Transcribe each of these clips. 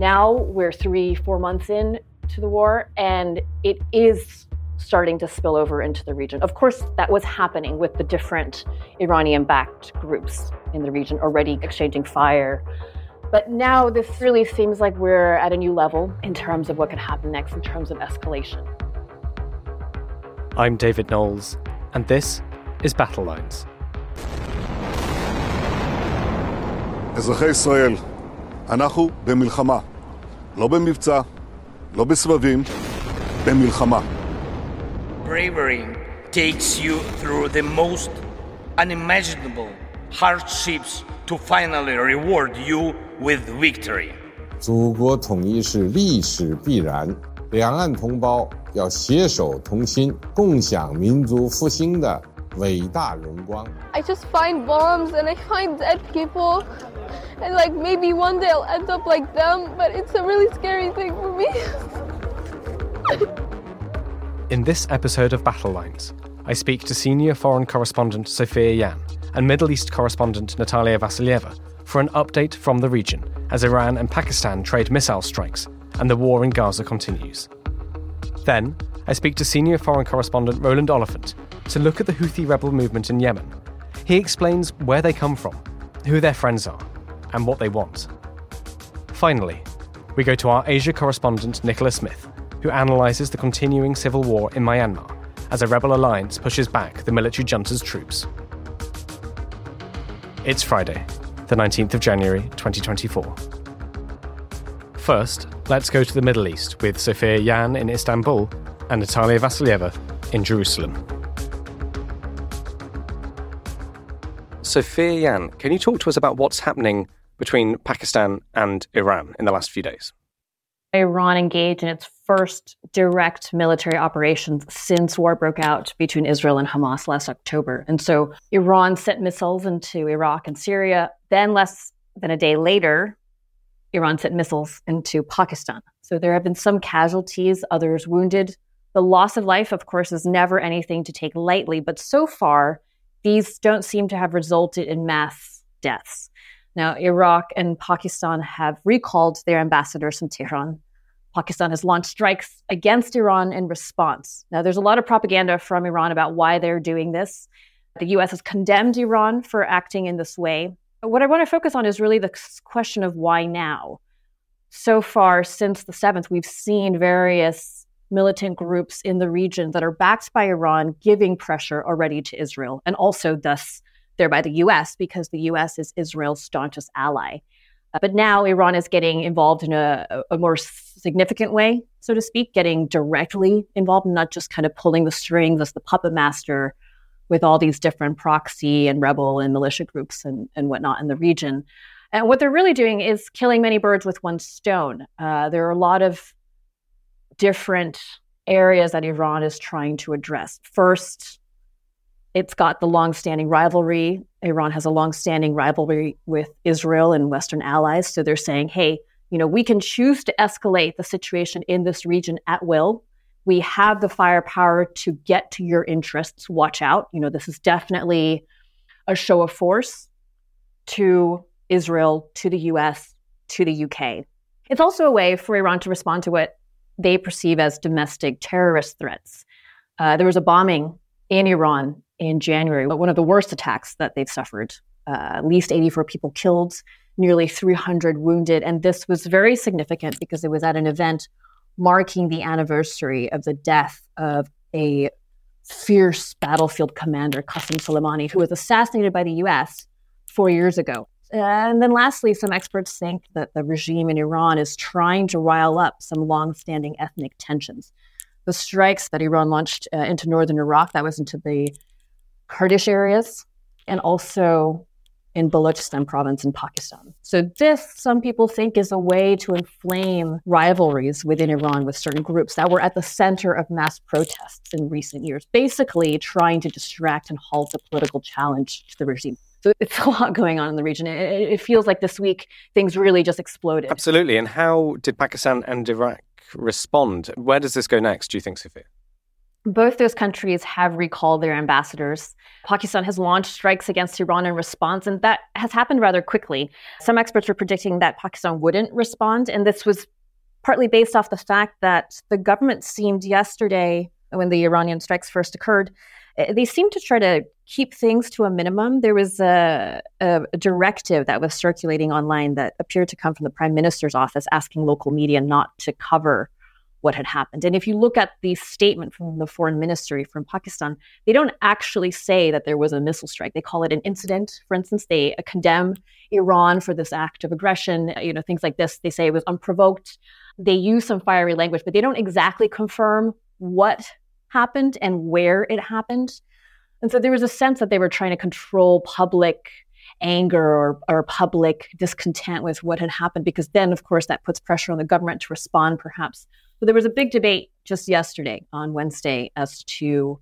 Now we're three, four months in to the war, and it is starting to spill over into the region. Of course, that was happening with the different Iranian backed groups in the region already exchanging fire. But now this really seems like we're at a new level in terms of what could happen next in terms of escalation. I'm David Knowles, and this is Battle Lines. אזרחי ישראל, אנחנו במלחמה. לא במבצע, לא בסבבים, במלחמה. Bravery takes you through the most unimaginable hardships to finally reward you with victory. 祖国统一是历史必然，两岸同胞要携手同心，共享民族复兴的 伟大荣光。I just find bombs and I find dead people, and like maybe one day I'll end up like them, but it's a really scary thing for me. In this episode of Battle Lines, I speak to senior foreign correspondent Sophia Yan and Middle East correspondent Natalia Vasilyeva for an update from the region as Iran and Pakistan trade missile strikes and the war in Gaza continues. Then, I speak to senior foreign correspondent Roland Oliphant to look at the Houthi rebel movement in Yemen. He explains where they come from, who their friends are, and what they want. Finally, we go to our Asia correspondent Nicola Smith, who analyses the continuing civil war in Myanmar as a rebel alliance pushes back the military junta's troops. It's Friday, the 19th of January 2024. First, let's go to the Middle East with Sophia Yan in Istanbul and Natalia Vasilyeva in Jerusalem. Sophia Yan, can you talk to us about what's happening between Pakistan and Iran in the last few days? Iran engaged in its first direct military operations since war broke out between Israel and Hamas last October. And so Iran sent missiles into Iraq and Syria. Then, less than a day later, Iran sent missiles into Pakistan. So there have been some casualties, others wounded. The loss of life, of course, is never anything to take lightly, but so far, these don't seem to have resulted in mass deaths. Now, Iraq and Pakistan have recalled their ambassadors from Tehran. Pakistan has launched strikes against Iran in response. Now, there's a lot of propaganda from Iran about why they're doing this. The US has condemned Iran for acting in this way. But what I want to focus on is really the question of why now. So far, since the 7th, we've seen various militant groups in the region that are backed by Iran giving pressure already to Israel and also thus thereby the US because the US is Israel's staunchest ally. Uh, but now Iran is getting involved in a, a, more significant way, so to speak, getting directly involved, not just kind of pulling the strings as the puppet master with all these different proxy and rebel and militia groups and, and whatnot in the region. And what they're really doing is killing many birds with one stone. Uh, there are a lot of different areas that Iran is trying to address. First, it's got the long-standing rivalry. Iran has a long-standing rivalry with Israel and Western allies. So they're saying, hey, you know, we can choose to escalate the situation in this region at will. We have the firepower to get to your interests. Watch out. You know, this is definitely a show of force to Israel, to the US, to the UK. It's also a way for Iran to respond to what they perceive as domestic terrorist threats. Uh, there was a bombing in Iran in January, one of the worst attacks that they've suffered. Uh, at least 84 people killed, nearly 300 wounded. And this was very significant because it was at an event marking the anniversary of the death of a fierce battlefield commander, Qasem Soleimani, who was assassinated by the US four years ago. And then lastly, some experts think that the regime in Iran is trying to rile up some long-standing ethnic tensions. The strikes that Iran launched uh, into northern Iraq, that was into the Kurdish areas, and also in Balochistan province in Pakistan. So this, some people think, is a way to inflame rivalries within Iran with certain groups that were at the center of mass protests in recent years, basically trying to distract and halt the political challenge to the regime. So it's a lot going on in the region. It, it, feels like this week things really just exploded. Absolutely. And how did Pakistan and Iraq respond? Where does this go next, do you think, Sophia? Both those countries have recalled their ambassadors. Pakistan has launched strikes against Iran in response, and that has happened rather quickly. Some experts were predicting that Pakistan wouldn't respond, and this was partly based off the fact that the government seemed yesterday, when the Iranian strikes first occurred, Eh, they seemed to try to keep things to a minimum. There was a, a, a, directive that was circulating online that appeared to come from the prime minister's office asking local media not to cover what had happened. And if you look at the statement from the foreign ministry from Pakistan, they don't actually say that there was a missile strike. They call it an incident. For instance, they uh, condemn Iran for this act of aggression, uh, you know, things like this. They say it was unprovoked. They use some fiery language, but they don't exactly confirm what happened and where it happened. And so there was a sense that they were trying to control public anger or, or public discontent with what had happened, because then, of course, that puts pressure on the government to respond, perhaps. So there was a big debate just yesterday on Wednesday as to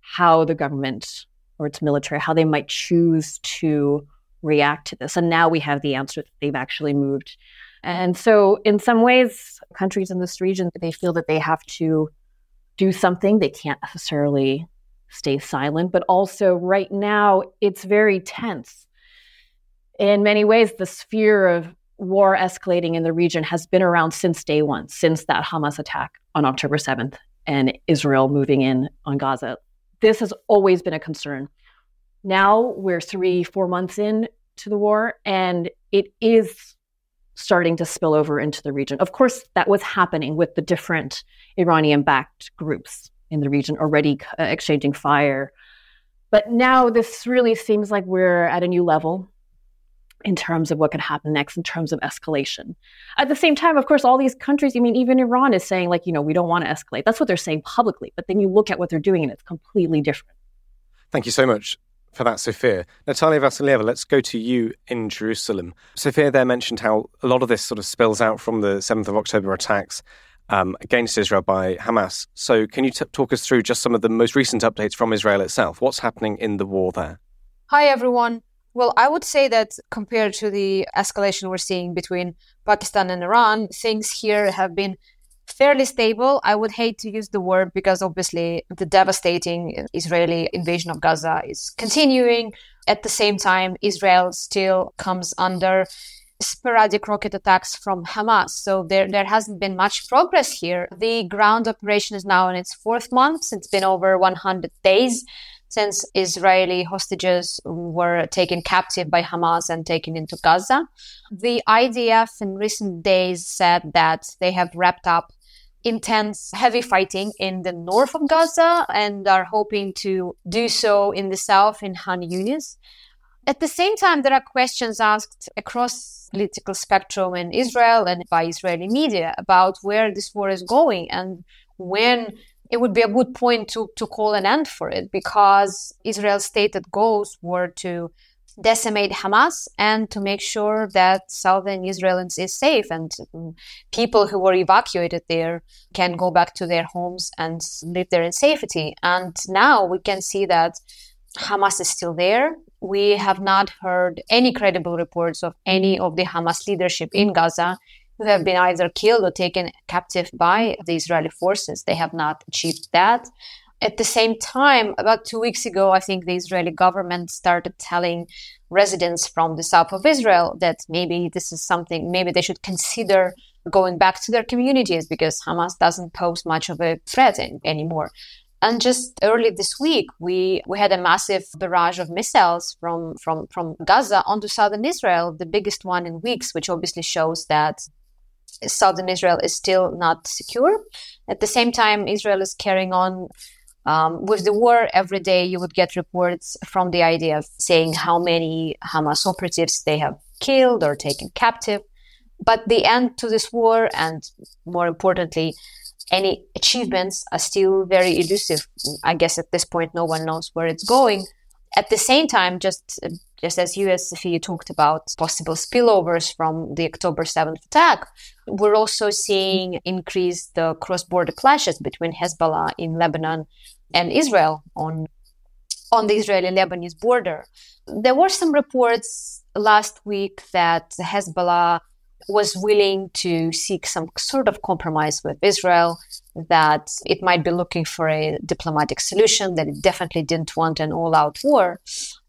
how the government or its military, how they might choose to react to this. And now we have the answer that they've actually moved. And so, in some ways, countries in this region, they feel that they have to do something. They can't necessarily stay silent, but also right now, it's very tense. In many ways, the sphere of war escalating in the region has been around since day one, since that Hamas attack on October 7th and Israel moving in on Gaza. This has always been a concern. Now we're three, four months in to the war, and it is starting to spill over into the region. Of course, that was happening with the different Iranian backed groups in the region already uh, exchanging fire. But now this really seems like we're at a new level in terms of what could happen next in terms of escalation. At the same time, of course, all these countries, I mean, even Iran is saying, like, you know, we don't want to escalate. That's what they're saying publicly. But then you look at what they're doing and it's completely different. Thank you so much for that, Sophia. Natalia Vasilyeva, let's go to you in Jerusalem. Sophia there mentioned how a lot of this sort of spills out from the 7th of October attacks um, against Israel by Hamas. So, can you t- talk us through just some of the most recent updates from Israel itself? What's happening in the war there? Hi, everyone. Well, I would say that compared to the escalation we're seeing between Pakistan and Iran, things here have been fairly stable. I would hate to use the word because obviously the devastating Israeli invasion of Gaza is continuing. At the same time, Israel still comes under sporadic rocket attacks from Hamas. So there, there hasn't been much progress here. The ground operation is now in its fourth month. It's been over 100 days since Israeli hostages were taken captive by Hamas and taken into Gaza. The IDF in recent days said that they have wrapped up intense heavy fighting in the north of Gaza and are hoping to do so in the south in Han Yunis. At the same time, there are questions asked across political spectrum in Israel and by Israeli media about where this war is going and when it would be a good point to, to call an end for it because Israel's stated goals were to decimate Hamas and to make sure that southern Israelis is safe and mm, people who were evacuated there can go back to their homes and live there in safety. And now we can see that Hamas is still there. We have not heard any credible reports of any of the Hamas leadership in Gaza who have been either killed or taken captive by the Israeli forces. They have not achieved that. At the same time, about two weeks ago, I think the Israeli government started telling residents from the south of Israel that maybe this is something, maybe they should consider going back to their communities because Hamas doesn't pose much of a threat in, anymore. And just early this week, we, we had a massive barrage of missiles from, from, from Gaza onto southern Israel, the biggest one in weeks, which obviously shows that southern Israel is still not secure. At the same time, Israel is carrying on um, with the war. Every day, you would get reports from the IDF saying how many Hamas operatives they have killed or taken captive. But the end to this war, and more importantly, any achievements are still very elusive. I guess at this point, no one knows where it's going. At the same time, just just as you, as Sophie, talked about possible spillovers from the October 7th attack, we're also seeing increased the cross-border clashes between Hezbollah in Lebanon and Israel on on the Israeli-Lebanese border. There were some reports last week that Hezbollah was willing to seek some sort of compromise with Israel that it might be looking for a diplomatic solution, that it definitely didn't want an all out war.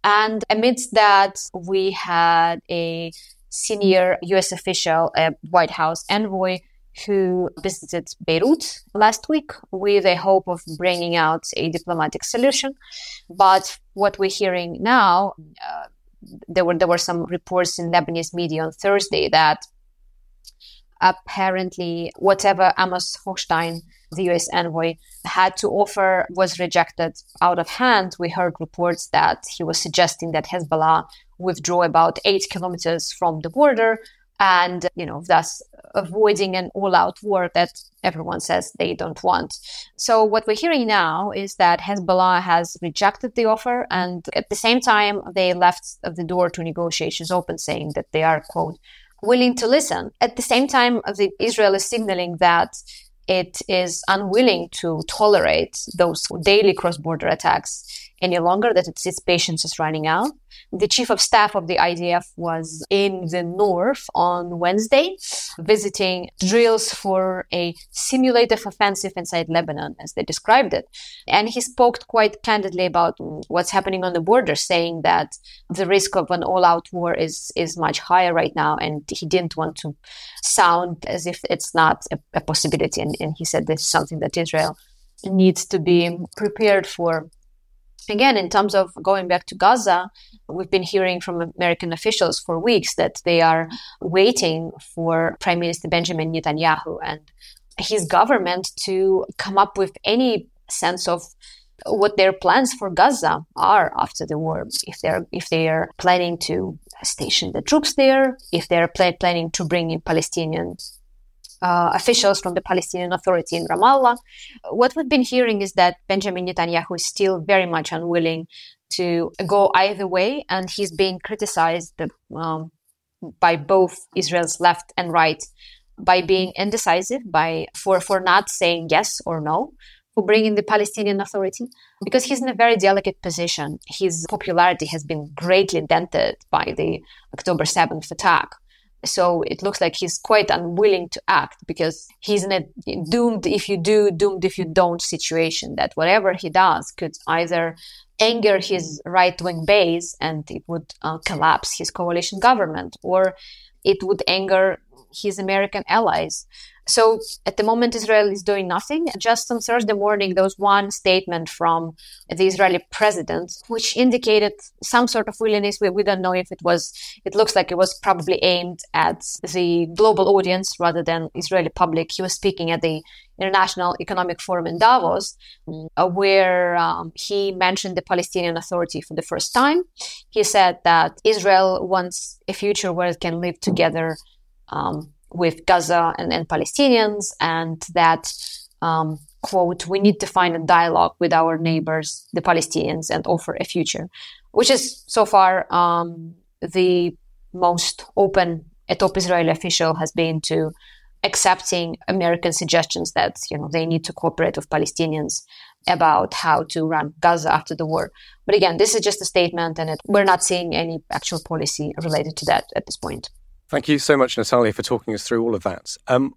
And amidst that, we had a senior US official, a White House envoy, who visited Beirut last week with a hope of bringing out a diplomatic solution. But what we're hearing now, uh, there were there were some reports in Lebanese media on Thursday that apparently whatever Amos Hochstein, the US envoy, had to offer was rejected out of hand. We heard reports that he was suggesting that Hezbollah withdraw about eight kilometers from the border and you know thus avoiding an all-out war that everyone says they don't want so what we're hearing now is that hezbollah has rejected the offer and at the same time they left the door to negotiations open saying that they are quote willing to listen at the same time the, israel is signaling that it is unwilling to tolerate those daily cross-border attacks any longer, that its, patience is running out. The chief of staff of the IDF was in the north on Wednesday, visiting drills for a simulated offensive inside Lebanon, as they described it. And he spoke quite candidly about what's happening on the border, saying that the risk of an all out war is, is much higher right now. And he didn't want to sound as if it's not a, a possibility. And, and he said this is something that Israel needs to be prepared for again, in terms of going back to Gaza, we've been hearing from American officials for weeks that they are waiting for Prime Minister Benjamin Netanyahu and his government to come up with any sense of what their plans for Gaza are after the war. If they're if they are planning to station the troops there, if they're pl- planning to bring in Palestinians uh, officials from the Palestinian Authority in Ramallah. What we've been hearing is that Benjamin Netanyahu is still very much unwilling to go either way, and he's being criticized um, by both Israel's left and right by being indecisive, by for for not saying yes or no for bringing the Palestinian Authority, because he's in a very delicate position. His popularity has been greatly dented by the October 7th attack. So it looks like he's quite unwilling to act because he's in a doomed if you do, doomed if you don't situation that whatever he does could either anger his right wing base and it would uh, collapse his coalition government or it would anger his American allies. So at the moment, Israel is doing nothing. Just on Thursday morning, there was one statement from the Israeli president, which indicated some sort of willingness. We, we don't know if it was, it looks like it was probably aimed at the global audience rather than Israeli public. He was speaking at the International Economic Forum in Davos, uh, where um, he mentioned the Palestinian Authority for the first time. He said that Israel wants a future where it can live together um, with Gaza and, and Palestinians, and that, um, quote, we need to find a dialogue with our neighbors, the Palestinians, and offer a future, which is so far um, the most open a top Israeli official has been to accepting American suggestions that you know they need to cooperate with Palestinians about how to run Gaza after the war. But again, this is just a statement, and it, we're not seeing any actual policy related to that at this point. Thank you so much, Natalia, for talking us through all of that. Um,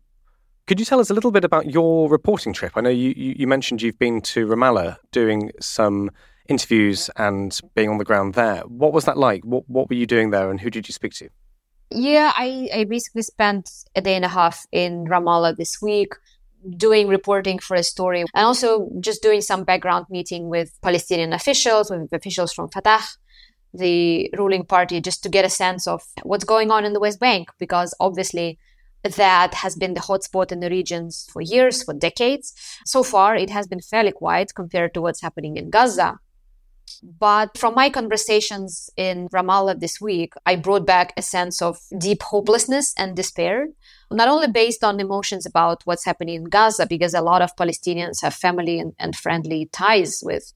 could you tell us a little bit about your reporting trip? I know you, you mentioned you've been to Ramallah doing some interviews and being on the ground there. What was that like? What, what were you doing there and who did you speak to? Yeah, I, I basically spent a day and a half in Ramallah this week doing reporting for a story and also just doing some background meeting with Palestinian officials, with officials from Fatah the ruling party just to get a sense of what's going on in the West Bank, because obviously that has been the hotspot in the regions for years, for decades. So far, it has been fairly quiet compared to what's happening in Gaza. But from my conversations in Ramallah this week, I brought back a sense of deep hopelessness and despair, not only based on emotions about what's happening in Gaza, because a lot of Palestinians have family and, and friendly ties with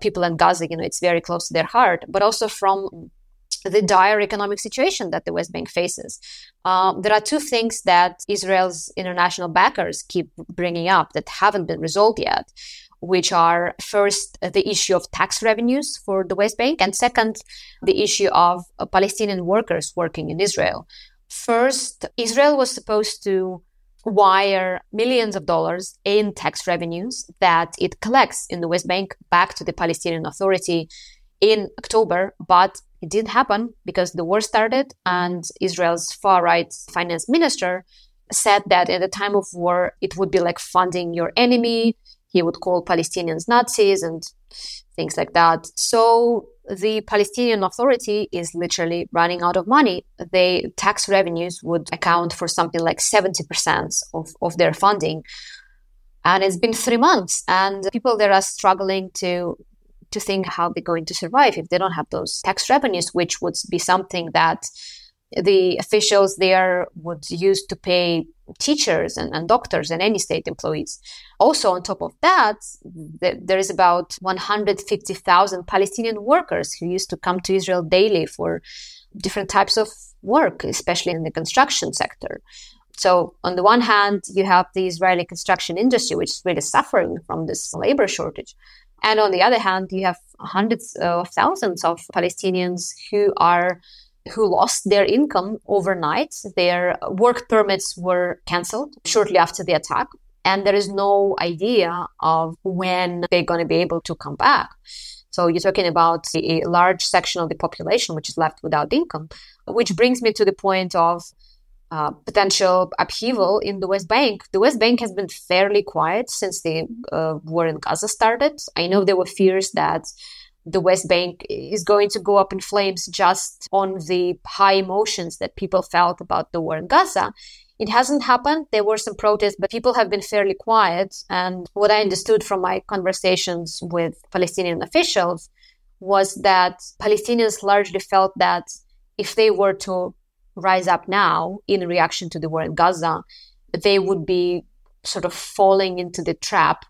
people in Gaza, you know, it's very close to their heart, but also from the dire economic situation that the West Bank faces. Um, there are two things that Israel's international backers keep bringing up that haven't been resolved yet, which are first the issue of tax revenues for the West Bank, and second, the issue of uh, Palestinian workers working in Israel. First, Israel was supposed to wire millions of dollars in tax revenues that it collects in the West Bank back to the Palestinian Authority in October, but it didn't happen because the war started and Israel's far right finance minister said that at the time of war, it would be like funding your enemy. He would call Palestinians Nazis and things like that. So the Palestinian Authority is literally running out of money. The tax revenues would account for something like 70% of, of their funding. And it's been three months, and people there are struggling to to think how they're going to survive if they don't have those tax revenues, which would be something that the officials there would use to pay teachers and, and, doctors and any state employees. Also, on top of that, th- there is about 150,000 Palestinian workers who used to come to Israel daily for different types of work, especially in the construction sector. So, on the one hand, you have the Israeli construction industry, which is really suffering from this labor shortage. And on the other hand, you have hundreds of thousands of Palestinians who are who lost their income overnight. Their work permits were canceled shortly after the attack. And there is no idea of when they're going to be able to come back. So you're talking about a large section of the population which is left without income, which brings me to the point of uh, potential upheaval in the West Bank. The West Bank has been fairly quiet since the uh, war in Gaza started. I know there were fears that the West Bank is going to go up in flames just on the high emotions that people felt about the war in Gaza. It hasn't happened. There were some protests, but people have been fairly quiet. And what I understood from my conversations with Palestinian officials was that Palestinians largely felt that if they were to rise up now in reaction to the war in Gaza, they would be sort of falling into the trap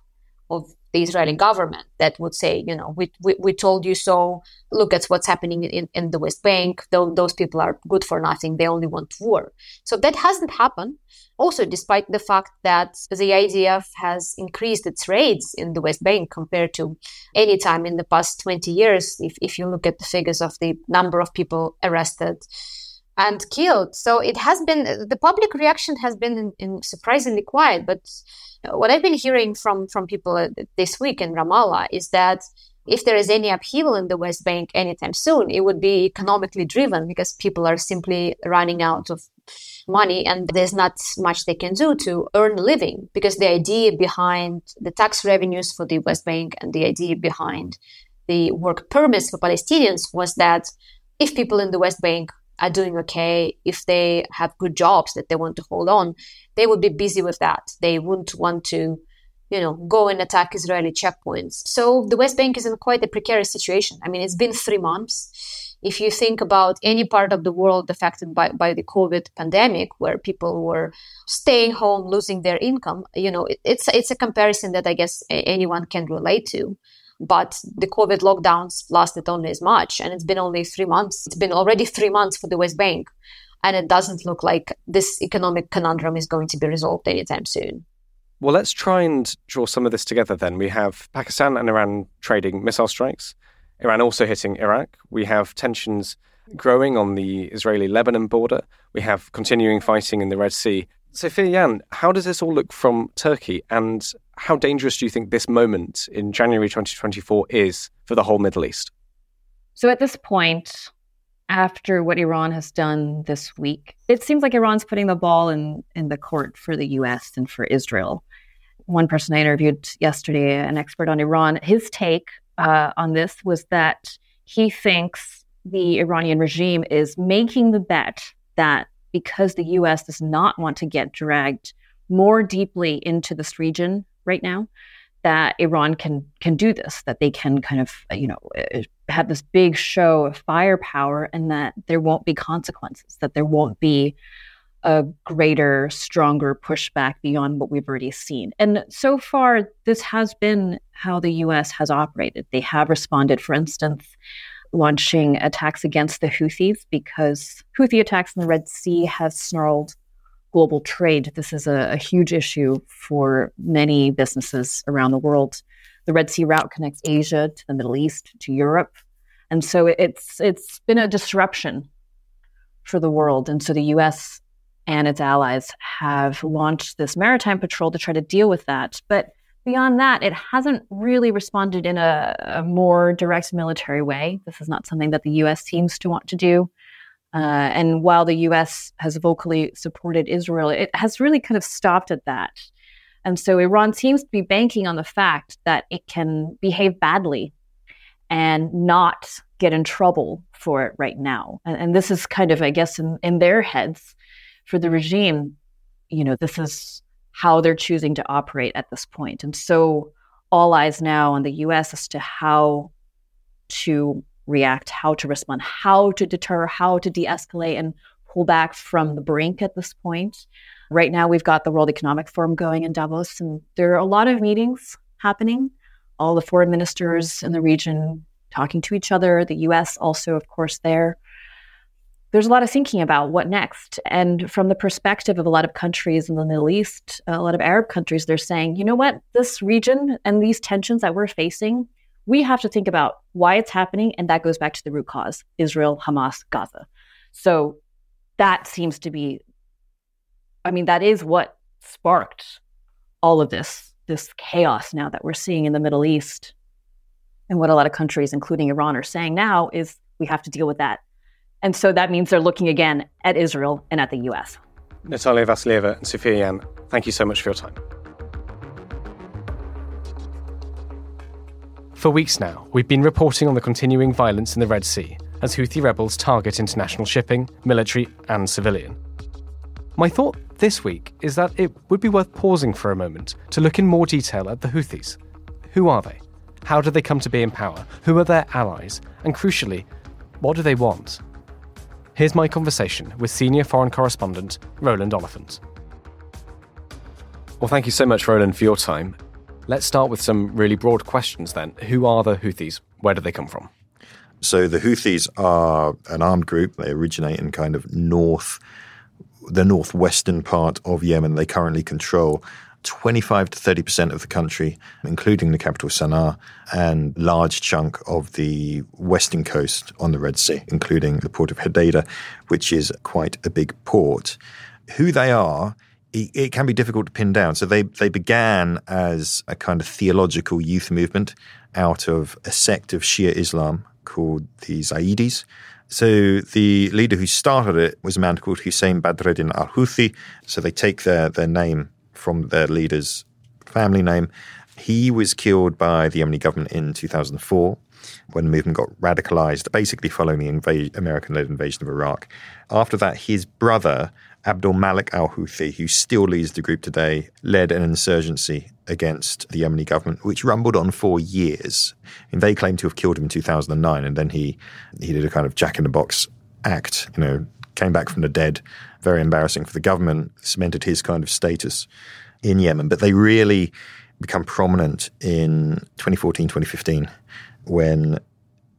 of the Israeli government that would say, you know, we, we, we told you so. Look at what's happening in, in the West Bank. Those, those people are good for nothing. They only want war. So that hasn't happened. Also, despite the fact that the IDF has increased its raids in the West Bank compared to any time in the past 20 years, if, if you look at the figures of the number of people arrested and killed. So it has been, the public reaction has been in, in surprisingly quiet, but what I've been hearing from from people uh, this week in Ramallah is that if there is any upheaval in the West Bank anytime soon, it would be economically driven because people are simply running out of money and there's not much they can do to earn a living because the idea behind the tax revenues for the West Bank and the idea behind the work permits for Palestinians was that if people in the West Bank are doing okay, if they have good jobs that they want to hold on, they would be busy with that. They wouldn't want to, you know, go and attack Israeli checkpoints. So the West Bank is in quite a precarious situation. I mean, it's been three months. If you think about any part of the world affected by, by the COVID pandemic, where people were staying home, losing their income, you know, it, it's it's a comparison that I guess anyone can relate to but the COVID lockdowns lasted only as much, and it's been only three months. It's been already three months for the West Bank, and it doesn't look like this economic conundrum is going to be resolved anytime soon. Well, let's try and draw some of this together then. We have Pakistan and Iran trading missile strikes, Iran also hitting Iraq. We have tensions growing on the Israeli Lebanon border. We have continuing fighting in the Red Sea. Sophia Yan, how does this all look from Turkey? And how dangerous do you think this moment in January 2024 is for the whole Middle East? So, at this point, after what Iran has done this week, it seems like Iran's putting the ball in, in the court for the US and for Israel. One person I interviewed yesterday, an expert on Iran, his take uh, on this was that he thinks the Iranian regime is making the bet that because the US does not want to get dragged more deeply into this region right now that Iran can can do this, that they can kind of you know uh, have this big show of firepower, and that there won't be consequences, that there won't be a greater, stronger pushback beyond what we've already seen. And so far, this has been how the U.S. has operated. They have responded, for instance, launching attacks against the Houthis because Houthi attacks in the Red Sea have snarled global trade. This is a, a, huge issue for many businesses around the world. The Red Sea route connects Asia to the Middle East to Europe, and so it's it's been a disruption for the world. And so the U.S. and its allies have launched this maritime patrol to try to deal with that. But beyond that, it hasn't really responded in a, a more direct military way. This is not something that the US seems to want to do. Uh, and while the US has vocally supported Israel, it has really kind of stopped at that. And so Iran seems to be banking on the fact that it can behave badly and not get in trouble for it right now. And, and this is kind of, I guess, in, in their heads for the regime, you know, this is how they're choosing to operate at this point. And so all eyes now on the US as to how to react, how to respond, how to deter, how to de escalate and pull back from the brink at this point. Right now, we've got the World Economic Forum going in Davos, and there are a lot of meetings happening. All the foreign ministers in the region talking to each other, the US also, of course, there. There's a lot of thinking about what next. And from the perspective of a lot of countries in the Middle East, a lot of Arab countries, they're saying, you know what, this region and these tensions that we're facing, we have to think about why it's happening. And that goes back to the root cause Israel, Hamas, Gaza. So that seems to be I mean, that is what sparked all of this, this chaos now that we're seeing in the Middle East. And what a lot of countries, including Iran, are saying now is we have to deal with that. And so that means they're looking again at Israel and at the US. Natalia Vasilyeva and Sophia Yan, thank you so much for your time. For weeks now, we've been reporting on the continuing violence in the Red Sea as Houthi rebels target international shipping, military, and civilian. My thought this week is that it would be worth pausing for a moment to look in more detail at the Houthis. Who are they? How did they come to be in power? Who are their allies? And crucially, what do they want? Here's my conversation with senior foreign correspondent Roland Oliphant. Well, thank you so much, Roland, for your time. Let's start with some really broad questions then. Who are the Houthis? Where do they come from? So the Houthis are an armed group. They originate in kind of north the northwestern part of Yemen. They currently control 25 to 30 percent of the country, including the capital Sana'a, and large chunk of the western coast on the Red Sea, including the port of Hodeidah, which is quite a big port. Who they are, it, it can be difficult to pin down. So they they began as a kind of theological youth movement out of a sect of Shia Islam called the Zaydis. So the leader who started it was a man called Hussein Badreddin al Houthi. So they take their, their name from their leader's family name. He was killed by the Yemeni government in 2004 when the movement got radicalized, basically following the inv- American led invasion of Iraq. After that, his brother, Abdul Malik al Houthi, who still leads the group today, led an insurgency against the Yemeni government, which rumbled on for years. And they claimed to have killed him in 2009, and then he he did a kind of Jack in the Box act. You know, came back from the dead. Very embarrassing for the government. Cemented his kind of status in Yemen, but they really become prominent in 2014, 2015, when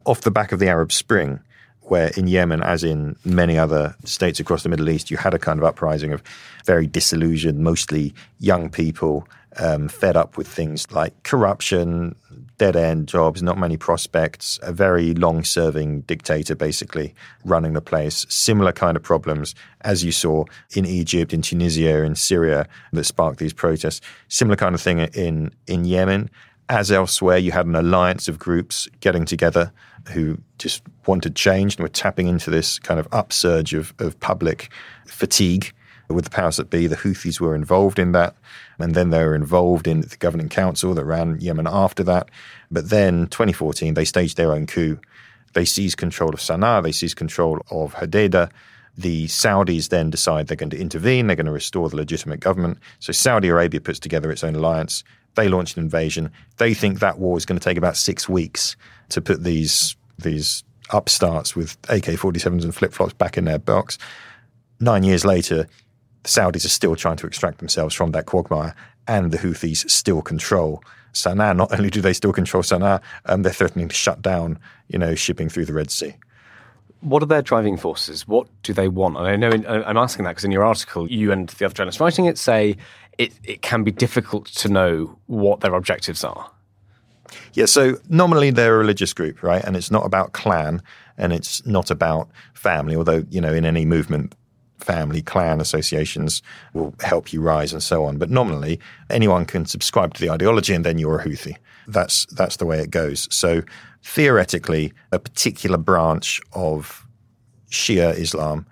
off the back of the Arab Spring where in Yemen, as in many other states across the Middle East, you had a kind of uprising of very disillusioned, mostly young people um, fed up with things like corruption, dead end jobs, not many prospects, a very long serving dictator basically running the place. Similar kind of problems as you saw in Egypt, in Tunisia, in Syria that sparked these protests. Similar kind of thing in, in Yemen. As elsewhere, you had an alliance of groups getting together who just wanted change and were tapping into this kind of upsurge of, of public fatigue with the powers that be. The Houthis were involved in that. And then they were involved in the governing council that ran Yemen after that. But then 2014, they staged their own coup. They seized control of Sana'a, they seized control of Hodeidah. The Saudis then decide they're going to intervene, they're going to restore the legitimate government. So Saudi Arabia puts together its own alliance. They launch an invasion. They think that war is going to take about six weeks to put these these upstarts with AK-47s and flip-flops back in their box. Nine years later, the Saudis are still trying to extract themselves from that quagmire, and the Houthis still control Sana'a. Not only do they still control Sana'a, um, they're threatening to shut down, you know, shipping through the Red Sea. What are their driving forces? What do they want? And I know in, I'm asking that because in your article, you and the other journalists writing it say it, it can be difficult to know what their objectives are. Yeah, so nominally they're a religious group, right? And it's not about clan and it's not about family, although, you know, in any movement, family, clan associations will help you rise and so on. But nominally, anyone can subscribe to the ideology and then you're a Houthi. That's, that's the way it goes. So theoretically, a particular branch of Shia Islam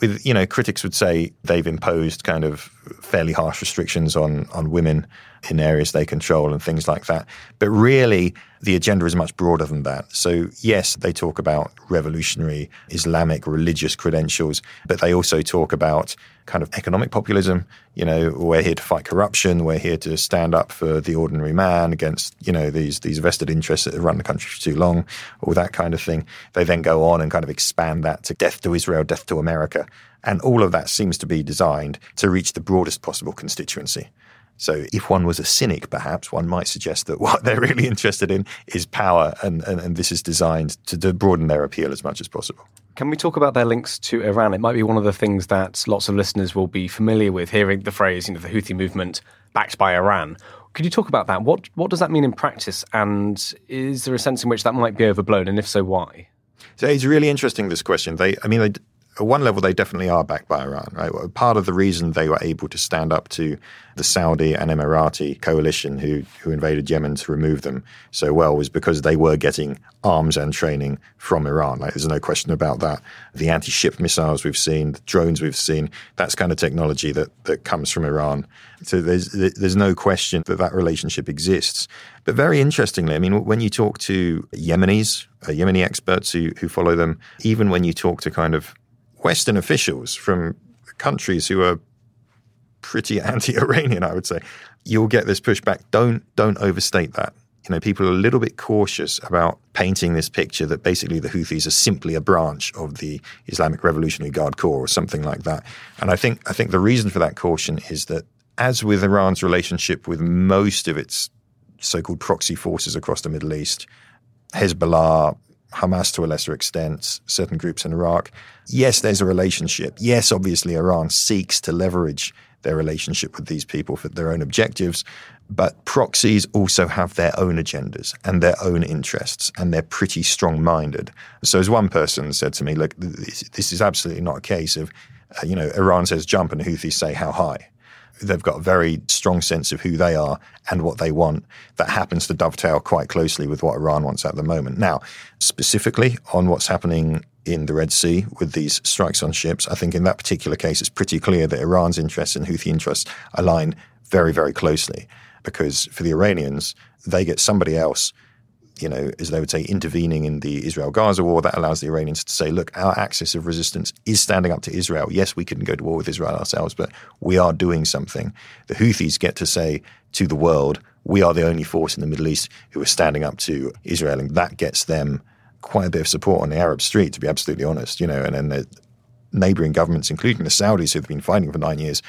with you know critics would say they've imposed kind of fairly harsh restrictions on on women in areas they control and things like that. But really, the agenda is much broader than that. So, yes, they talk about revolutionary Islamic religious credentials, but they also talk about kind of economic populism. You know, we're here to fight corruption. We're here to stand up for the ordinary man against, you know, these, these vested interests that have run the country for too long, all that kind of thing. They then go on and kind of expand that to death to Israel, death to America. And all of that seems to be designed to reach the broadest possible constituency. So, if one was a cynic, perhaps one might suggest that what they're really interested in is power, and, and, and this is designed to, to broaden their appeal as much as possible. Can we talk about their links to Iran? It might be one of the things that lots of listeners will be familiar with, hearing the phrase, you know, the Houthi movement backed by Iran. Could you talk about that? What what does that mean in practice? And is there a sense in which that might be overblown? And if so, why? So it's really interesting this question. They, I mean, they, at one level, they definitely are backed by Iran, right? Part of the reason they were able to stand up to the Saudi and Emirati coalition who, who invaded Yemen to remove them so well was because they were getting arms and training from Iran. Like, there's no question about that. The anti ship missiles we've seen, the drones we've seen, that's kind of technology that, that comes from Iran. So there's, there's no question that that relationship exists. But very interestingly, I mean, when you talk to Yemenis, uh, Yemeni experts who, who follow them, even when you talk to kind of Western officials from countries who are pretty anti-Iranian, I would say, you'll get this pushback. Don't don't overstate that. You know, people are a little bit cautious about painting this picture that basically the Houthis are simply a branch of the Islamic Revolutionary Guard Corps or something like that. And I think I think the reason for that caution is that as with Iran's relationship with most of its so-called proxy forces across the Middle East, Hezbollah, Hamas to a lesser extent, certain groups in Iraq. Yes, there's a relationship. Yes, obviously, Iran seeks to leverage their relationship with these people for their own objectives. But proxies also have their own agendas and their own interests, and they're pretty strong minded. So, as one person said to me, look, this, this is absolutely not a case of, uh, you know, Iran says jump and Houthis say how high they've got a very strong sense of who they are and what they want. That happens to dovetail quite closely with what Iran wants at the moment. Now, specifically on what's happening in the Red Sea with these strikes on ships, I think in that particular case, it's pretty clear that Iran's interests and Houthi interests align very, very closely. Because for the Iranians, they get somebody else you know, as they would say, intervening in the Israel Gaza war. That allows the Iranians to say, look, our axis of resistance is standing up to Israel. Yes, we couldn't go to war with Israel ourselves, but we are doing something. The Houthis get to say to the world, we are the only force in the Middle East who are standing up to Israel. And that gets them quite a bit of support on the Arab street, to be absolutely honest, you know, and then the neighboring governments, including the Saudis who've been fighting for nine years,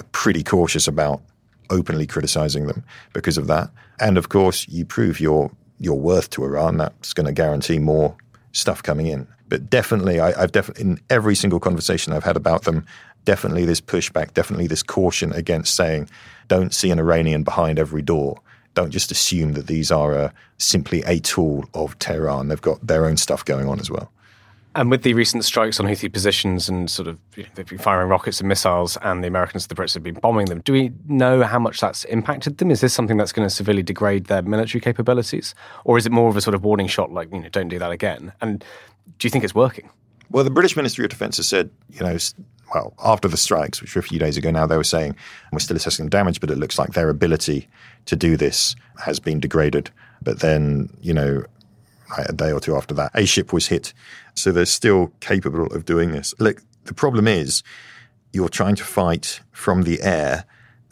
are pretty cautious about openly criticizing them because of that. And of course, you prove your your worth to Iran, that's going to guarantee more stuff coming in. But definitely, I, have definitely in every single conversation I've had about them, definitely this pushback, definitely this caution against saying, don't see an Iranian behind every door. Don't just assume that these are a, simply a tool of Tehran. They've got their own stuff going on as well. And with the recent strikes on Houthi positions and sort of you know, they've been firing rockets and missiles, and the Americans the Brits have been bombing them, do we know how much that's impacted them? Is this something that's going to severely degrade their military capabilities, or is it more of a sort of warning shot, like you know, don't do that again? And do you think it's working? Well, the British Ministry of Defence has said, you know, well, after the strikes, which were a few days ago now, they were saying we're still assessing the damage, but it looks like their ability to do this has been degraded. But then, you know, a day or two after that, a ship was hit. So they're still capable of doing this. Look, the problem is you're trying to fight from the air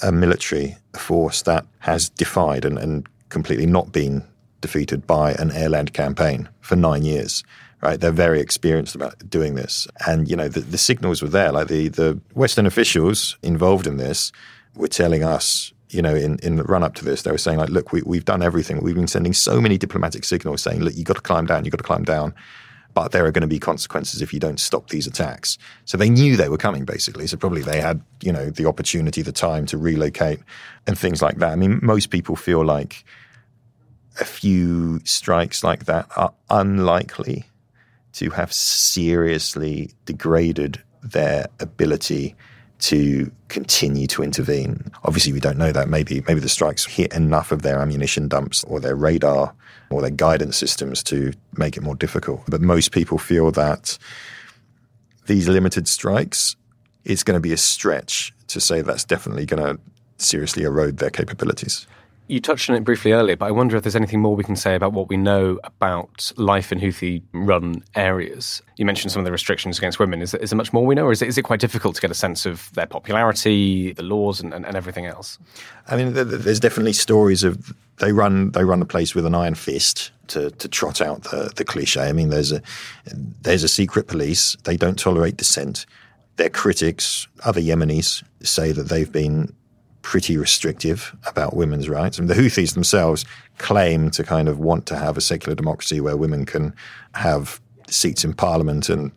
a military force that has defied and, and completely not been defeated by an air land campaign for nine years. Right, they're very experienced about doing this, and you know the, the signals were there. Like the the Western officials involved in this were telling us you know, in, in the run up to this, they were saying, like, look, we, we've done everything. We've been sending so many diplomatic signals saying, look, you've got to climb down, you've got to climb down. But there are going to be consequences if you don't stop these attacks. So they knew they were coming, basically. So probably they had, you know, the opportunity, the time to relocate and things like that. I mean, most people feel like a few strikes like that are unlikely to have seriously degraded their ability to continue to intervene. Obviously, we don't know that. Maybe maybe the strikes hit enough of their ammunition dumps or their radar or their guidance systems to make it more difficult. But most people feel that these limited strikes, it's going to be a stretch to say that's definitely going to seriously erode their capabilities. You touched on it briefly earlier, but I wonder if there's anything more we can say about what we know about life in Houthi run areas. You mentioned some of the restrictions against women. Is, is there much more we know, or is it, is it quite difficult to get a sense of their popularity, the laws, and, and, and everything else? I mean, there's definitely stories of they run they run the place with an iron fist to, to trot out the, the cliche. I mean, there's a there's a secret police. They don't tolerate dissent. Their critics, other Yemenis, say that they've been pretty restrictive about women's rights. I mean, the Houthis themselves claim to kind of want to have a secular democracy where women can have seats in parliament and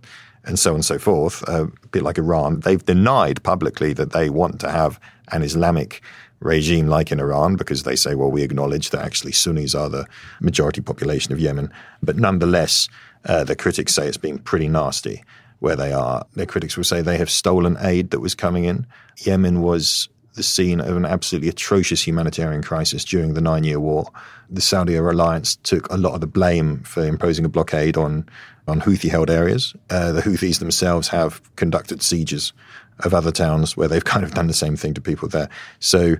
and so on and so forth, a bit like Iran. They've denied publicly that they want to have an Islamic regime like in Iran because they say, well, we acknowledge that actually Sunnis are the majority population of Yemen. But nonetheless, uh, the critics say it's been pretty nasty where they are. Their critics will say they have stolen aid that was coming in. Yemen was the scene of an absolutely atrocious humanitarian crisis during the Nine Year War. The Saudi alliance took a lot of the blame for imposing a blockade on, on Houthi held areas. Uh, the Houthis themselves have conducted sieges of other towns where they've kind of done the same thing to people there. So,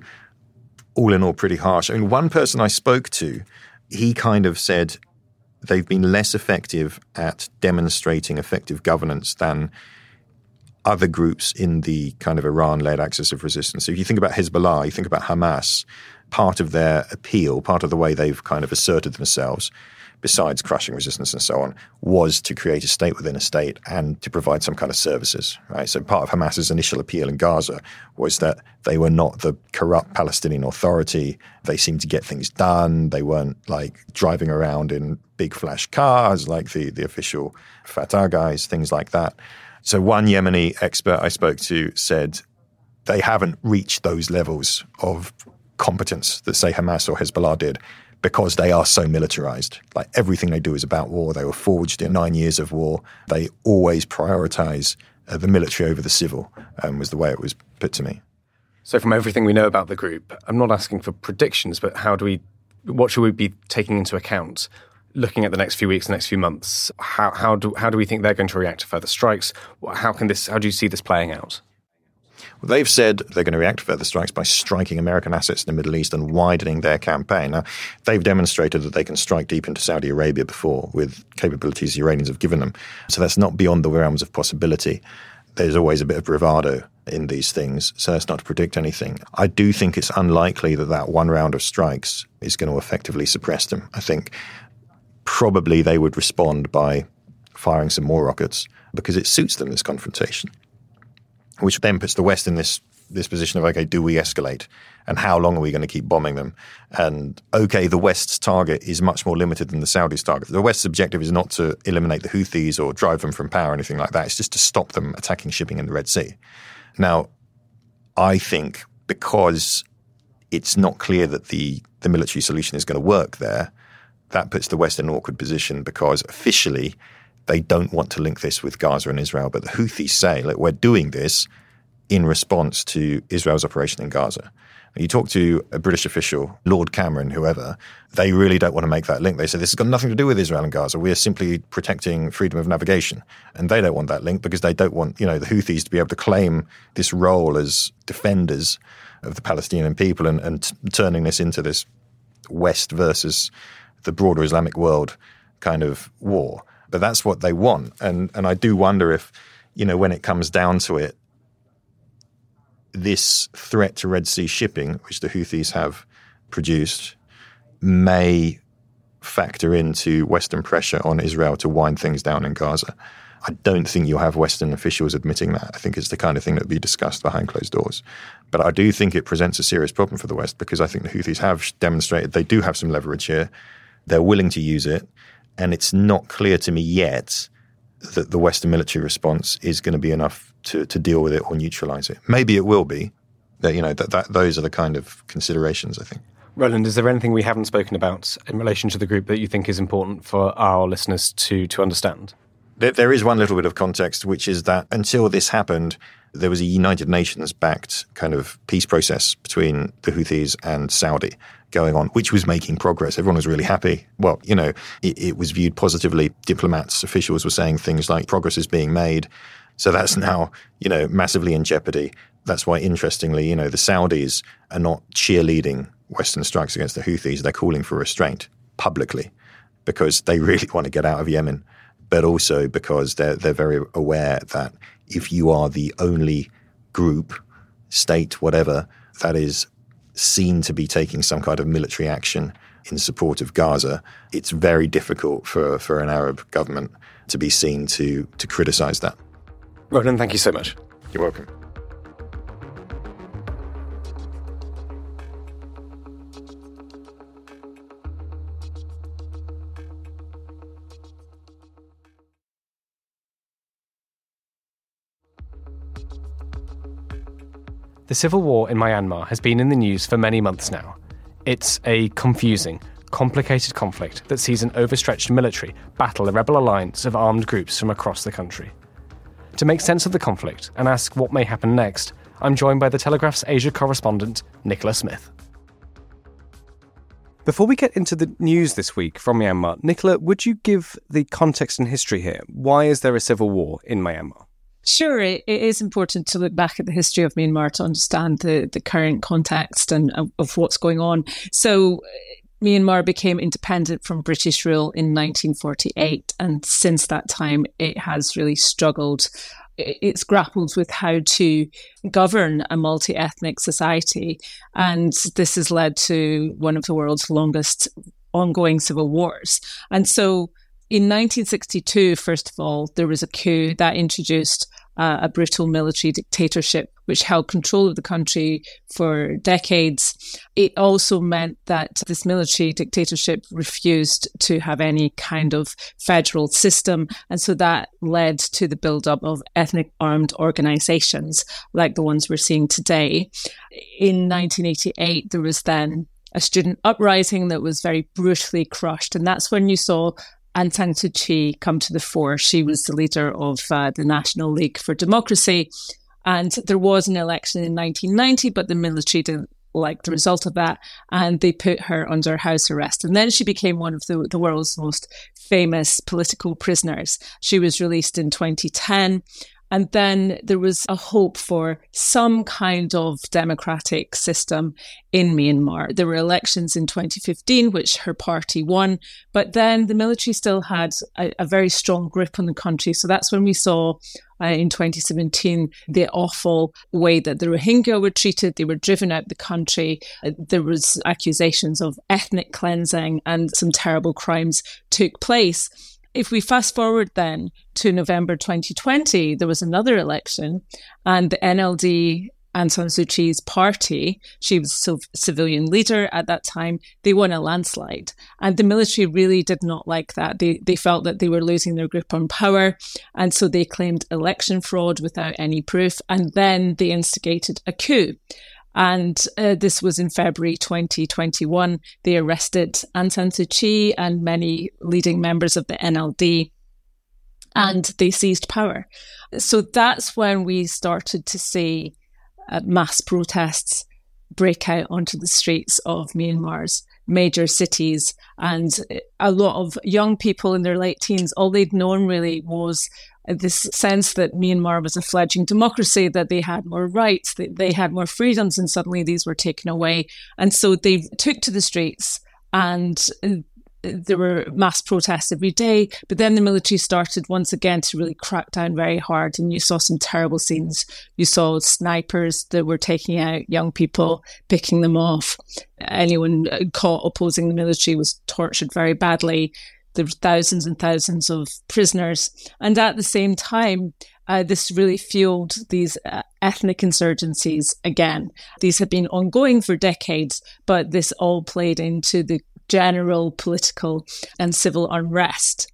all in all, pretty harsh. I mean, one person I spoke to, he kind of said they've been less effective at demonstrating effective governance than other groups in the kind of Iran led axis of resistance. So if you think about Hezbollah, you think about Hamas, part of their appeal, part of the way they've kind of asserted themselves, besides crushing resistance and so on, was to create a state within a state and to provide some kind of services. Right. So part of Hamas's initial appeal in Gaza was that they were not the corrupt Palestinian Authority. They seemed to get things done. They weren't like driving around in big flash cars like the the official Fatah guys, things like that. So one Yemeni expert I spoke to said they haven't reached those levels of competence that say Hamas or Hezbollah did because they are so militarized. Like everything they do is about war. They were forged in nine years of war. They always prioritize uh, the military over the civil, um, was the way it was put to me. So, from everything we know about the group, I'm not asking for predictions, but how do we, what should we be taking into account looking at the next few weeks, the next few months, how, how do how do we think they're going to react to further strikes? How can this? How do you see this playing out? Well, they've said they're going to react to further strikes by striking American assets in the Middle East and widening their campaign. Now, they've demonstrated that they can strike deep into Saudi Arabia before with capabilities the Iranians have given them. So that's not beyond the realms of possibility. There's always a bit of bravado in these things, so that's not to predict anything. I do think it's unlikely that that one round of strikes is going to effectively suppress them. I think probably they would respond by firing some more rockets because it suits them, this confrontation, which then puts the West in this, this position of, okay, do we escalate? And how long are we going to keep bombing them? And okay, the West's target is much more limited than the Saudis' target. The West's objective is not to eliminate the Houthis or drive them from power or anything like that. It's just to stop them attacking shipping in the Red Sea. Now, I think because it's not clear that the, the military solution is going to work there, that puts the West in an awkward position because officially they don't want to link this with Gaza and Israel. But the Houthis say, look, we're doing this in response to Israel's operation in Gaza. you talk to a British official, Lord Cameron, whoever, they really don't want to make that link. They say this has got nothing to do with Israel and Gaza. We are simply protecting freedom of navigation. And they don't want that link because they don't want, you know, the Houthis to be able to claim this role as defenders of the Palestinian people and, and turning this into this West versus the broader Islamic world kind of war. But that's what they want. And and I do wonder if, you know, when it comes down to it, this threat to Red Sea shipping, which the Houthis have produced, may factor into Western pressure on Israel to wind things down in Gaza. I don't think you'll have Western officials admitting that. I think it's the kind of thing that would be discussed behind closed doors. But I do think it presents a serious problem for the West because I think the Houthis have demonstrated they do have some leverage here. They're willing to use it. And it's not clear to me yet that the Western military response is going to be enough to, to deal with it or neutralize it. Maybe it will be. That, you know, that, that those are the kind of considerations, I think. Roland, is there anything we haven't spoken about in relation to the group that you think is important for our listeners to, to understand? There, is one little bit of context, which is that until this happened, there was a United Nations backed kind of peace process between the Houthis and Saudi going on, which was making progress. Everyone was really happy. Well, you know, it, it was viewed positively. Diplomats, officials were saying things like progress is being made. So that's now, you know, massively in jeopardy. That's why, interestingly, you know, the Saudis are not cheerleading Western strikes against the Houthis. They're calling for restraint publicly because they really want to get out of Yemen, but also because they're they're very aware that if you are the only group, state, whatever, that is seen to be taking some kind of military action in support of Gaza, it's very difficult for, for an Arab government to be seen to to criticize that. Roland, thank you so much. You're welcome. The civil war in Myanmar has been in the news for many months now. It's a confusing, complicated conflict that sees an overstretched military battle a rebel alliance of armed groups from across the country. To make sense of the conflict and ask what may happen next, I'm joined by the Telegraph's Asia correspondent, Nicola Smith. Before we get into the news this week from Myanmar, Nicola, would you give the context and history here? Why is there a civil war in Myanmar? Sure, it, is important to look back at the history of Myanmar to understand the, the current context and of, of what's going on. So, uh, Myanmar became independent from British rule in 1948, and since that time, it has really struggled. It's grappled with how to govern a multi ethnic society, and this has led to one of the world's longest ongoing civil wars. And so, in 1962, first of all, there was a coup that introduced uh, a brutal military dictatorship which held control of the country for decades. It also meant that this military dictatorship refused to have any kind of federal system. And so that led to the buildup of ethnic armed organizations like the ones we're seeing today. In 1988, there was then a student uprising that was very brutally crushed. And that's when you saw Aung San Suu Kyi come to the fore. She was the leader of uh, the National League for Democracy. And there was an election in 1990, but the military didn't like the result of that. And they put her under house arrest. And then she became one of the, the world's most famous political prisoners. She was released in 2010. And then there was a hope for some kind of democratic system in Myanmar. There were elections in 2015, which her party won, but then the military still had a, a very strong grip on the country. So that's when we saw uh, in 2017 the awful way that the Rohingya were treated. They were driven out the country. Uh, there was accusations of ethnic cleansing and some terrible crimes took place if we fast forward then to November 2020, there was another election, and the NLD Aung San Suu Kyi's party, she was a civilian leader at that time, they won a landslide. And the military really did not like that. They, they felt that they were losing their grip on power. And so they claimed election fraud without any proof. And then they instigated a coup. And uh, this was in February 2021. They arrested Aung San Suu Kyi and many leading members of the NLD and they seized power. So that's when we started to see uh, mass protests break out onto the streets of Myanmar's major cities. And a lot of young people in their late teens, all they'd known really was this sense that Myanmar was a fledgling democracy, that they had more rights, that they had more freedoms, and suddenly these were taken away. And so they took to the streets and uh, there were mass protests every day. But then the military started once again to really crack down very hard. And you saw some terrible scenes. You saw snipers that were taking out young people, picking them off. Anyone uh, caught opposing the military was tortured very badly. There were thousands and thousands of prisoners. And at the same time, uh, this really fueled these uh, ethnic insurgencies again. These had been ongoing for decades, but this all played into the general political and civil unrest.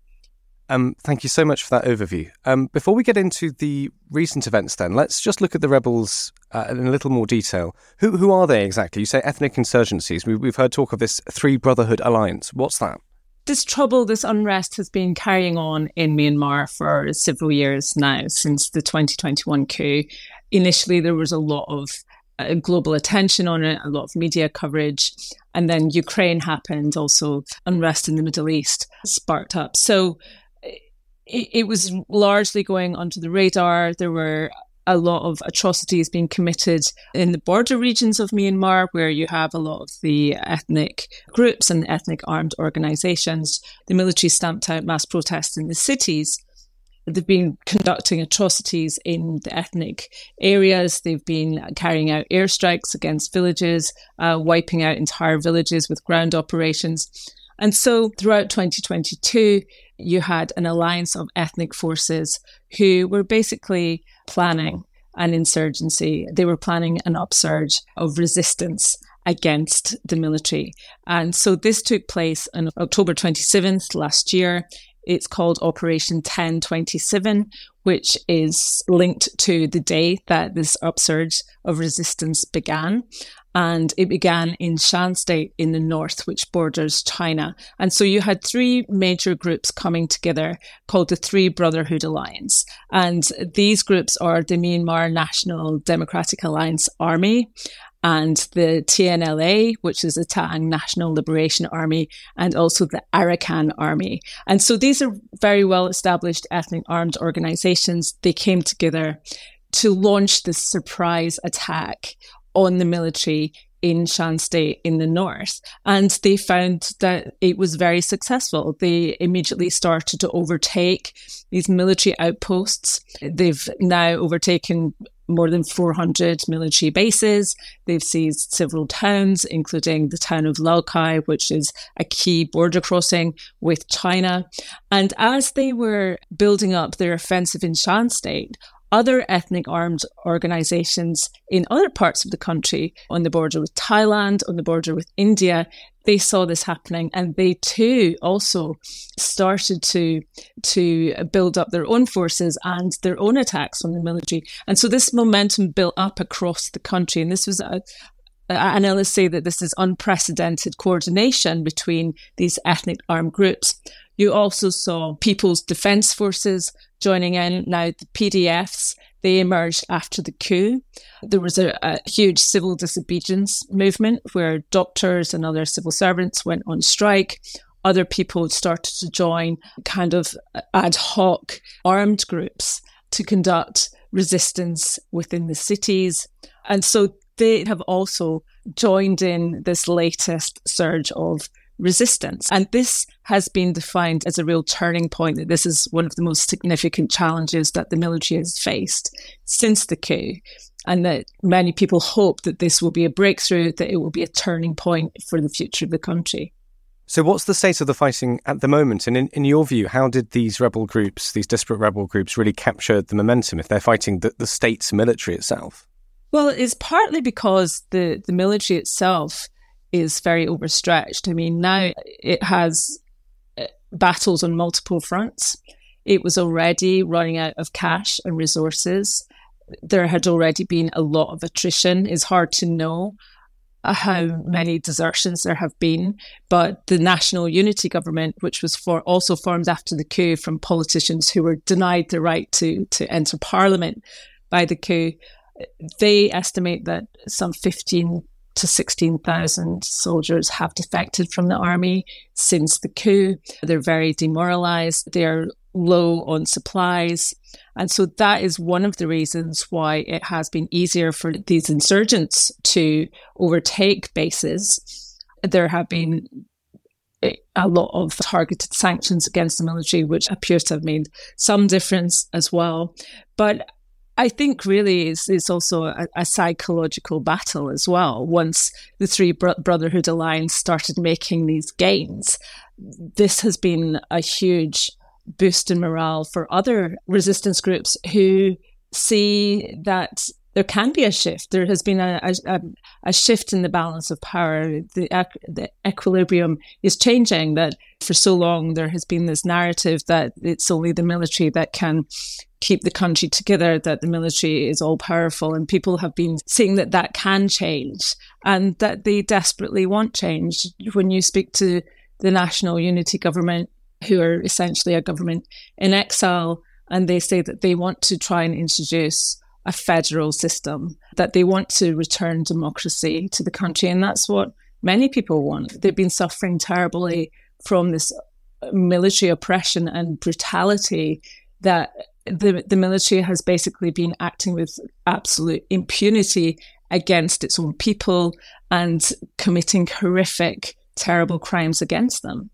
Um, thank you so much for that overview. Um, before we get into the recent events, then let's just look at the rebels uh, in a little more detail. Who who are they exactly? You say ethnic insurgencies. We, we've heard talk of this Three Brotherhood Alliance. What's that? This trouble, this unrest has been carrying on in Myanmar for several years now, since the 2021 coup. Initially, there was a lot of uh, global attention on it, a lot of media coverage. And then Ukraine happened, also unrest in the Middle East sparked up. So it, it was largely going under the radar. There were a lot of atrocities being committed in the border regions of Myanmar, where you have a lot of the ethnic groups and ethnic armed organizations. The military stamped out mass protests in the cities. They've been conducting atrocities in the ethnic areas. They've been carrying out airstrikes against villages, uh, wiping out entire villages with ground operations. And so throughout 2022, you had an alliance of ethnic forces who were basically planning an insurgency. They were planning an upsurge of resistance against the military. And so this took place on October 27th last year. It's called Operation 1027, which is linked to the day that this upsurge of resistance began and it began in Shan State in the north, which borders China. And so you had three major groups coming together called the Three Brotherhood Alliance. And these groups are the Myanmar National Democratic Alliance Army, and the TNLA, which is the Ta'ang National Liberation Army, and also the Arakan Army. And so these are very well established ethnic armed organizations. They came together to launch this surprise attack on the military in Shan State in the north. And they found that it was very successful. They immediately started to overtake these military outposts. They've now overtaken more than 400 military bases. They've seized several towns, including the town of Laukkai, which is a key border crossing with China. And as they were building up their offensive in Shan State, other ethnic armed organizations in other parts of the country, on the border with Thailand, on the border with India, they saw this happening and they too also started to to build up their own forces and their own attacks on the military. And so this momentum built up across the country. And this was a, analysts say that this is unprecedented coordination between these ethnic armed groups. You also saw People's Defence Forces joining in. Now, the PDFs, they emerged after the coup. There was a, a, huge civil disobedience movement where doctors and other civil servants went on strike. Other people started to join kind of ad hoc armed groups to conduct resistance within the cities. And so they have also joined in this latest surge of resistance. And this has been defined as a real turning point that this is one of the most significant challenges that the military has faced since the coup. And that many people hope that this will be a breakthrough, that it will be a turning point for the future of the country. So, what's the state of the fighting at the moment? And in, in your view, how did these rebel groups, these disparate rebel groups, really capture the momentum if they're fighting the, the state's military itself? Well, it's partly because the, the military itself is very overstretched. I mean, now it has uh, battles on multiple fronts. It was already running out of cash and resources. There had already been a lot of attrition. It's hard to know how many desertions there have been, but the National Unity Government, which was for also formed after the coup from politicians who were denied the right to to enter Parliament by the coup, they estimate that some 15 to 16,000 soldiers have defected from the army since the coup. They're very demoralized. They're low on supplies. And so that is one of the reasons why it has been easier for these insurgents to overtake bases. There have been a lot of targeted sanctions against the military, which appears to have made some difference as well. But I think really it's, it's also a, a, psychological battle as well. Once the Three Brotherhood Alliance started making these gains, this has been a huge boost in morale for other resistance groups who see that there can be a shift. There has been a, a, a shift in the balance of power. The, the equilibrium is changing. That for so long there has been this narrative that it's only the military that can keep the country together, that the military is all powerful. And people have been seeing that that can change and that they desperately want change. When you speak to the National Unity Government, who are essentially a government in exile, and they say that they want to try and introduce a federal system, that they want to return democracy to the country. And that's what many people want. They've been suffering terribly from this military oppression and brutality that the, the military has basically been acting with absolute impunity against its own people and committing horrific, terrible crimes against them.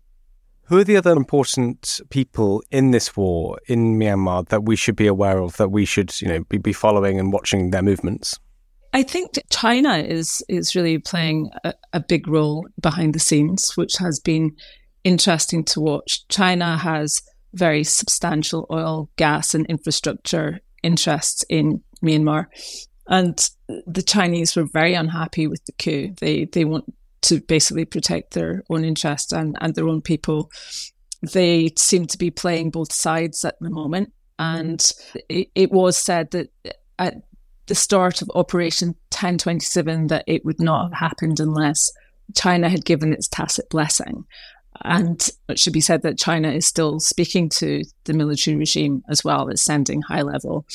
Who are the other important people in this war in Myanmar that we should be aware of, that we should, you know, be, be following and watching their movements? I think China is is really playing a, a, big role behind the scenes, which has been interesting to watch. China has very substantial oil, gas, and infrastructure interests in Myanmar, and the Chinese were very unhappy with the coup. They they want to basically protect their own interests and, and their own people. They seem to be playing both sides at the moment. And it, it was said that at the start of Operation 1027 that it would not have happened unless China had given its tacit blessing. And it should be said that China is still speaking to the military regime as well as sending high level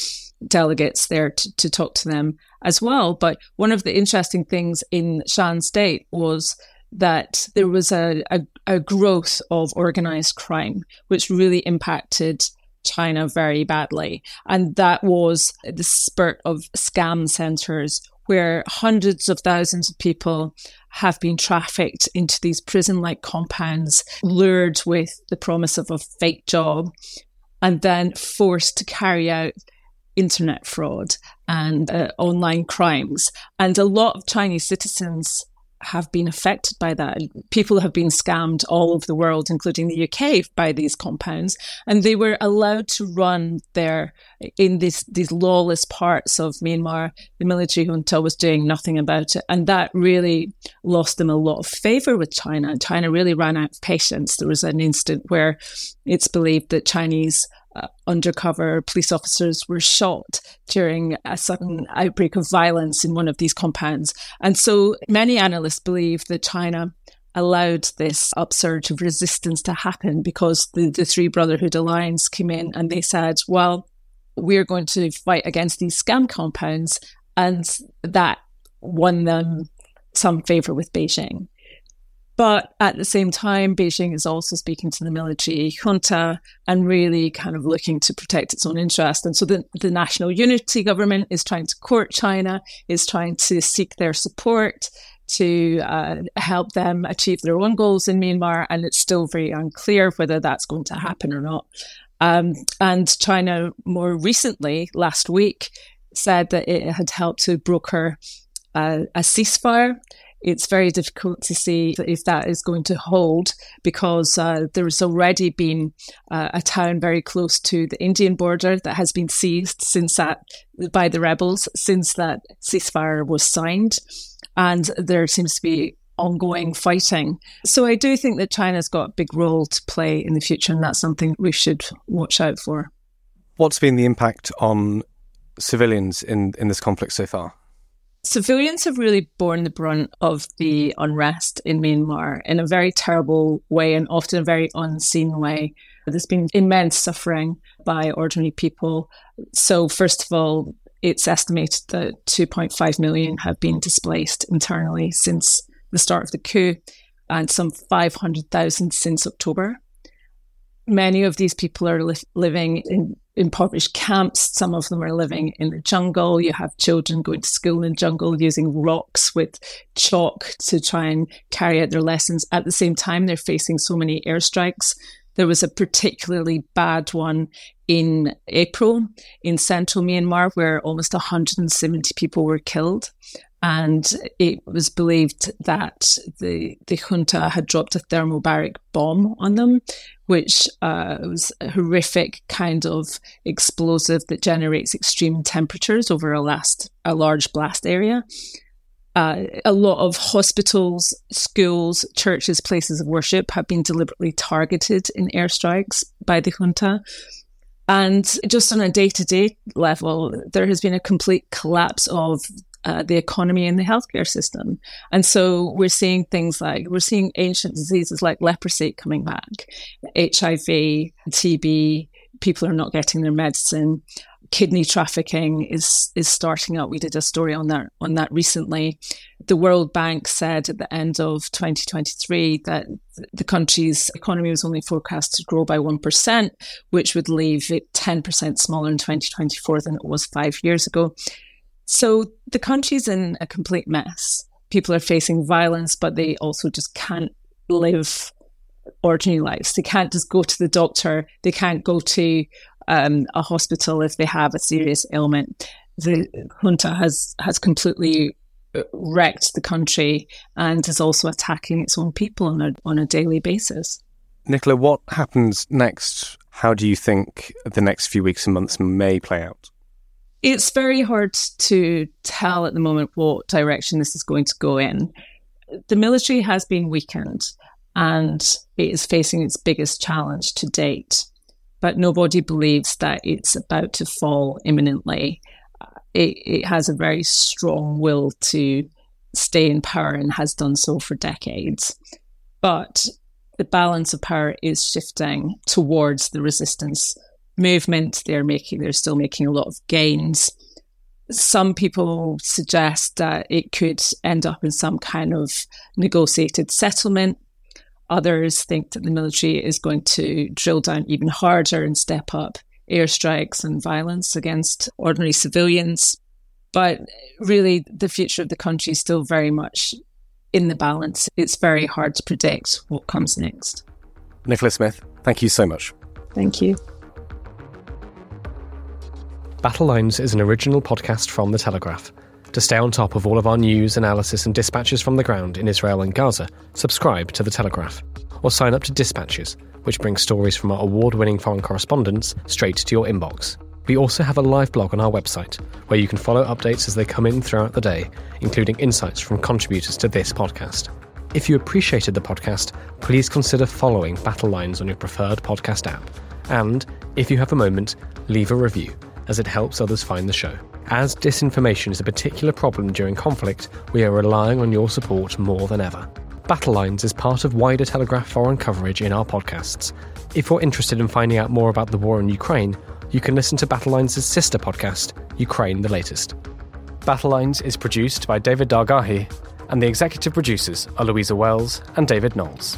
delegates there to, to talk to them as well. But one of the interesting things in Shan State was that there was a, a, a growth of organized crime, which really impacted China very badly. And that was the spurt of scam centers where hundreds of thousands of people have been trafficked into these prison like compounds, lured with the promise of a fake job, and then forced to carry out internet fraud and uh, online crimes. And a lot of Chinese citizens have been affected by that. People have been scammed all over the world, including the UK, by these compounds, and they were allowed to run there in these these lawless parts of Myanmar. The military junta was doing nothing about it, and that really lost them a lot of favor with China. China really ran out of patience. There was an instant where it's believed that Chinese uh, undercover police officers were shot during a sudden outbreak of violence in one of these compounds. And so many analysts believe that China allowed this upsurge of resistance to happen because the, the Three Brotherhood Alliance came in and they said, well, we're going to fight against these scam compounds. And that won them some favor with Beijing. But at the same time, Beijing is also speaking to the military junta and really kind of looking to protect its own interest. And so the, the national unity government is trying to court China, is trying to seek their support to uh, help them achieve their own goals in Myanmar. And it's still very unclear whether that's going to happen or not. Um, and China, more recently, last week, said that it had helped to broker uh, a ceasefire it's very difficult to see if that is going to hold because uh, there has already been uh, a town very close to the Indian border that has been seized since that by the rebels since that ceasefire was signed, and there seems to be ongoing fighting. So I do think that China's got a big role to play in the future, and that's something we should watch out for. What's been the impact on civilians in, in this conflict so far? Civilians have really borne the brunt of the unrest in Myanmar in a very terrible way and often a very unseen way. There's been immense suffering by ordinary people. So, first of all, it's estimated that 2.5 million have been displaced internally since the start of the coup, and some 500,000 since October. Many of these people are li- living in impoverished camps. Some of them are living in the jungle. You have children going to school in the jungle using rocks with chalk to try and carry out their lessons. At the same time, they're facing so many airstrikes. There was a particularly bad one in April in central Myanmar where almost 170 people were killed. And it was believed that the, the junta had dropped a thermobaric bomb on them, which uh, was a horrific kind of explosive that generates extreme temperatures over a last a large blast area. Uh, a lot of hospitals, schools, churches, places of worship have been deliberately targeted in airstrikes by the junta. And just on a day to day level, there has been a complete collapse of uh, the economy and the healthcare system. And so we're seeing things like we're seeing ancient diseases like leprosy coming back, HIV, TB. People are not getting their medicine kidney trafficking is is starting up. We did a story on that on that recently. The World Bank said at the end of 2023 that the country's economy was only forecast to grow by 1%, which would leave it 10% smaller in 2024 than it was 5 years ago. So the country's in a complete mess. People are facing violence, but they also just can't live ordinary lives. They can't just go to the doctor. They can't go to um, a hospital if they have a serious ailment. The junta has has completely uh, wrecked the country and is also attacking its own people on a on a daily basis. Nicola, what happens next? How do you think the next few weeks and months may play out? It's very hard to tell at the moment what direction this is going to go in. The military has been weakened and it is facing its biggest challenge to date but nobody believes that it's about to fall imminently. Uh, it, it has a very strong will to stay in power and has done so for decades. But the balance of power is shifting towards the resistance movement. They're making, they're still making a lot of gains. Some people suggest that it could end up in some kind of negotiated settlement Others think that the military is going to drill down even harder and step up airstrikes and violence against ordinary civilians. But really, the future of the country is still very much in the balance. It's very hard to predict what comes next. Nicola Smith, thank you so much. Thank you. Battle Lines is an original podcast from The Telegraph. To stay on top of all of our news, analysis, and dispatches from the ground in Israel and Gaza, subscribe to The Telegraph or sign up to Dispatches, which brings stories from our award winning foreign correspondents straight to your inbox. We also have a live blog on our website where you can follow updates as they come in throughout the day, including insights from contributors to this podcast. If you appreciated the podcast, please consider following Battle Lines on your preferred podcast app. And, if you have a moment, leave a review, as it helps others find the show. As disinformation is a particular problem during conflict, we are relying on your support more than ever. Battle Lines is part of wider Telegraph foreign coverage in our podcasts. If you're interested in finding out more about the war in Ukraine, you can listen to Battle Lines' sister podcast, Ukraine the Latest. Battle Lines is produced by David Dargahi, and the executive producers are Louisa Wells and David Knowles.